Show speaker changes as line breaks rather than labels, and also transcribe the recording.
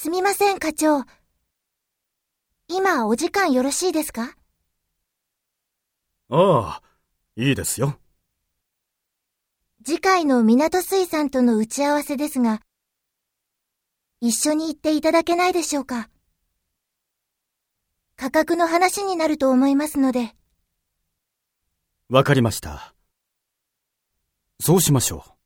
すみません、課長。今、お時間よろしいですか？
ああ、いいですよ。
次回の港水産との打ち合わせですが、一緒に行っていただけないでしょうか？価格の話になると思いますので。
わかりました。そうしましょう。